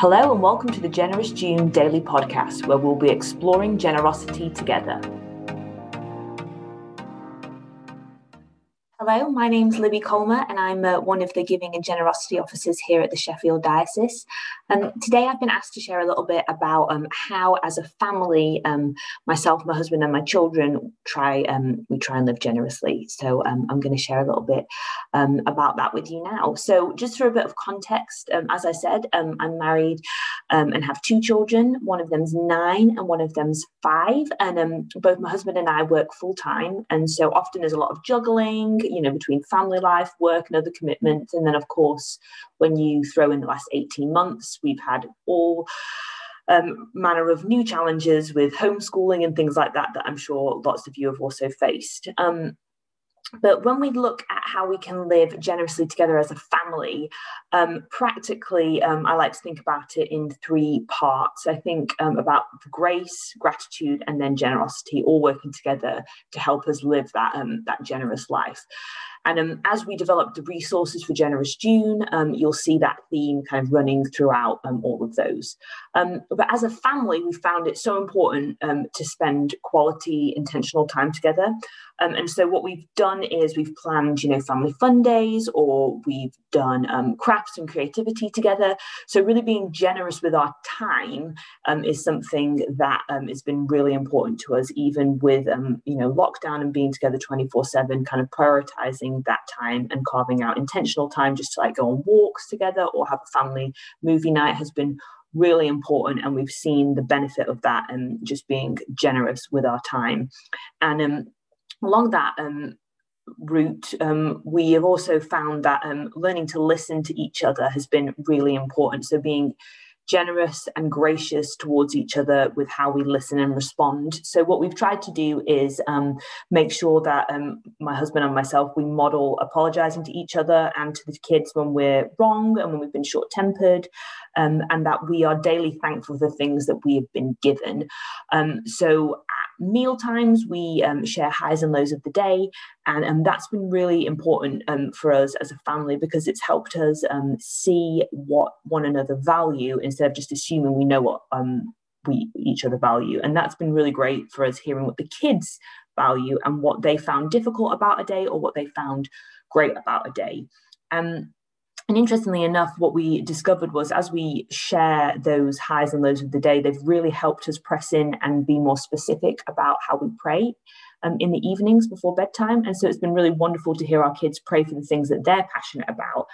Hello, and welcome to the Generous June Daily Podcast, where we'll be exploring generosity together. Hello, my name's Libby Colmer, and I'm uh, one of the Giving and Generosity officers here at the Sheffield Diocese. Um, today, I've been asked to share a little bit about um, how, as a family, um, myself, my husband, and my children try um, we try and live generously. So, um, I'm going to share a little bit um, about that with you now. So, just for a bit of context, as I said, I'm married and have two children. One of them's nine, and one of them's five. And both my husband and I work full time, and so often there's a lot of juggling you know, between family life, work, and other commitments. And then, of course, when you throw in the last 18 months, we've had all um, manner of new challenges with homeschooling and things like that, that I'm sure lots of you have also faced. Um, but when we look at how we can live generously together as a family, um, practically, um, I like to think about it in three parts. I think um, about grace, gratitude, and then generosity, all working together to help us live that um, that generous life. And um, as we develop the resources for Generous June, um, you'll see that theme kind of running throughout um, all of those. Um, but as a family, we found it so important um, to spend quality, intentional time together. Um, and so what we've done is we've planned, you know, family fun days, or we've done crafts and creativity together. So really being generous with our time is something that has been really important to us, even with, you know, lockdown and being together 24/7, kind of prioritizing that time and carving out intentional time just to like go on walks together or have a family movie night has been really important and we've seen the benefit of that and just being generous with our time. And um, along that um, route um, we have also found that um, learning to listen to each other has been really important. So being generous and gracious towards each other with how we listen and respond. So, what we've tried to do is um, make sure that um, my husband and myself we model apologizing to each other and to the kids when we're wrong and when we've been short tempered, um, and that we are daily thankful for the things that we have been given. Um, so, meal times, we um, share highs and lows of the day. And, and that's been really important um, for us as a family because it's helped us um, see what one another value instead of just assuming we know what um, we each other value. And that's been really great for us hearing what the kids value and what they found difficult about a day or what they found great about a day. Um, and interestingly enough, what we discovered was as we share those highs and lows of the day, they've really helped us press in and be more specific about how we pray um, in the evenings before bedtime. And so it's been really wonderful to hear our kids pray for the things that they're passionate about.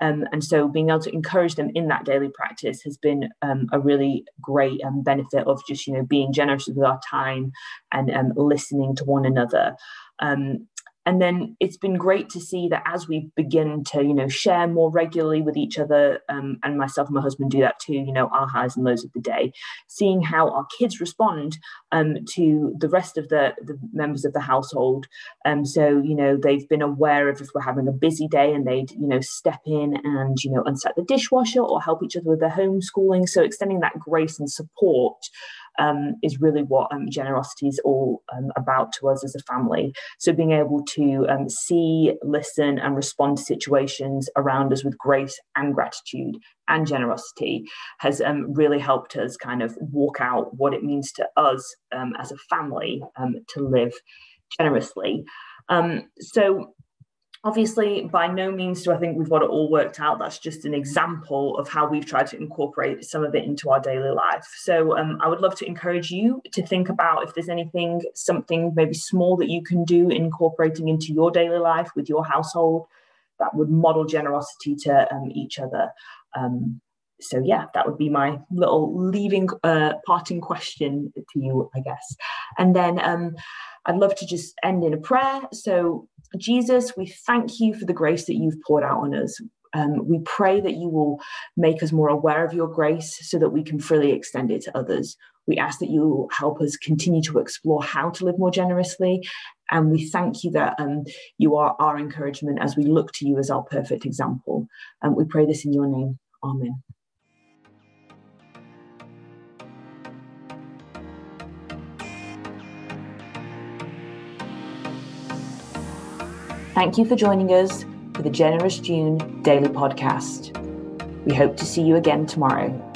Um, and so being able to encourage them in that daily practice has been um, a really great um, benefit of just, you know, being generous with our time and um, listening to one another. Um, and then it's been great to see that as we begin to you know share more regularly with each other um, and myself and my husband do that too you know our highs and lows of the day seeing how our kids respond um, to the rest of the, the members of the household. Um, so you know they've been aware of if we're having a busy day and they'd you know step in and you know unset the dishwasher or help each other with their homeschooling. So extending that grace and support um, is really what um, generosity is all um, about to us as a family. So being able to um, see, listen, and respond to situations around us with grace and gratitude and generosity has um, really helped us kind of walk out what it means to us um, as a family to live generously. so Obviously, by no means do I think we've got it all worked out. That's just an example of how we've tried to incorporate some of it into our daily life. So, um, I would love to encourage you to think about if there's anything, something maybe small that you can do incorporating into your daily life with your household that would model generosity to um, each other. Um, so yeah, that would be my little leaving uh, parting question to you, I guess. And then um, I'd love to just end in a prayer. So Jesus, we thank you for the grace that you've poured out on us. Um, we pray that you will make us more aware of your grace so that we can freely extend it to others. We ask that you help us continue to explore how to live more generously. And we thank you that um, you are our encouragement as we look to you as our perfect example. And um, we pray this in your name. Amen. Thank you for joining us for the Generous June Daily Podcast. We hope to see you again tomorrow.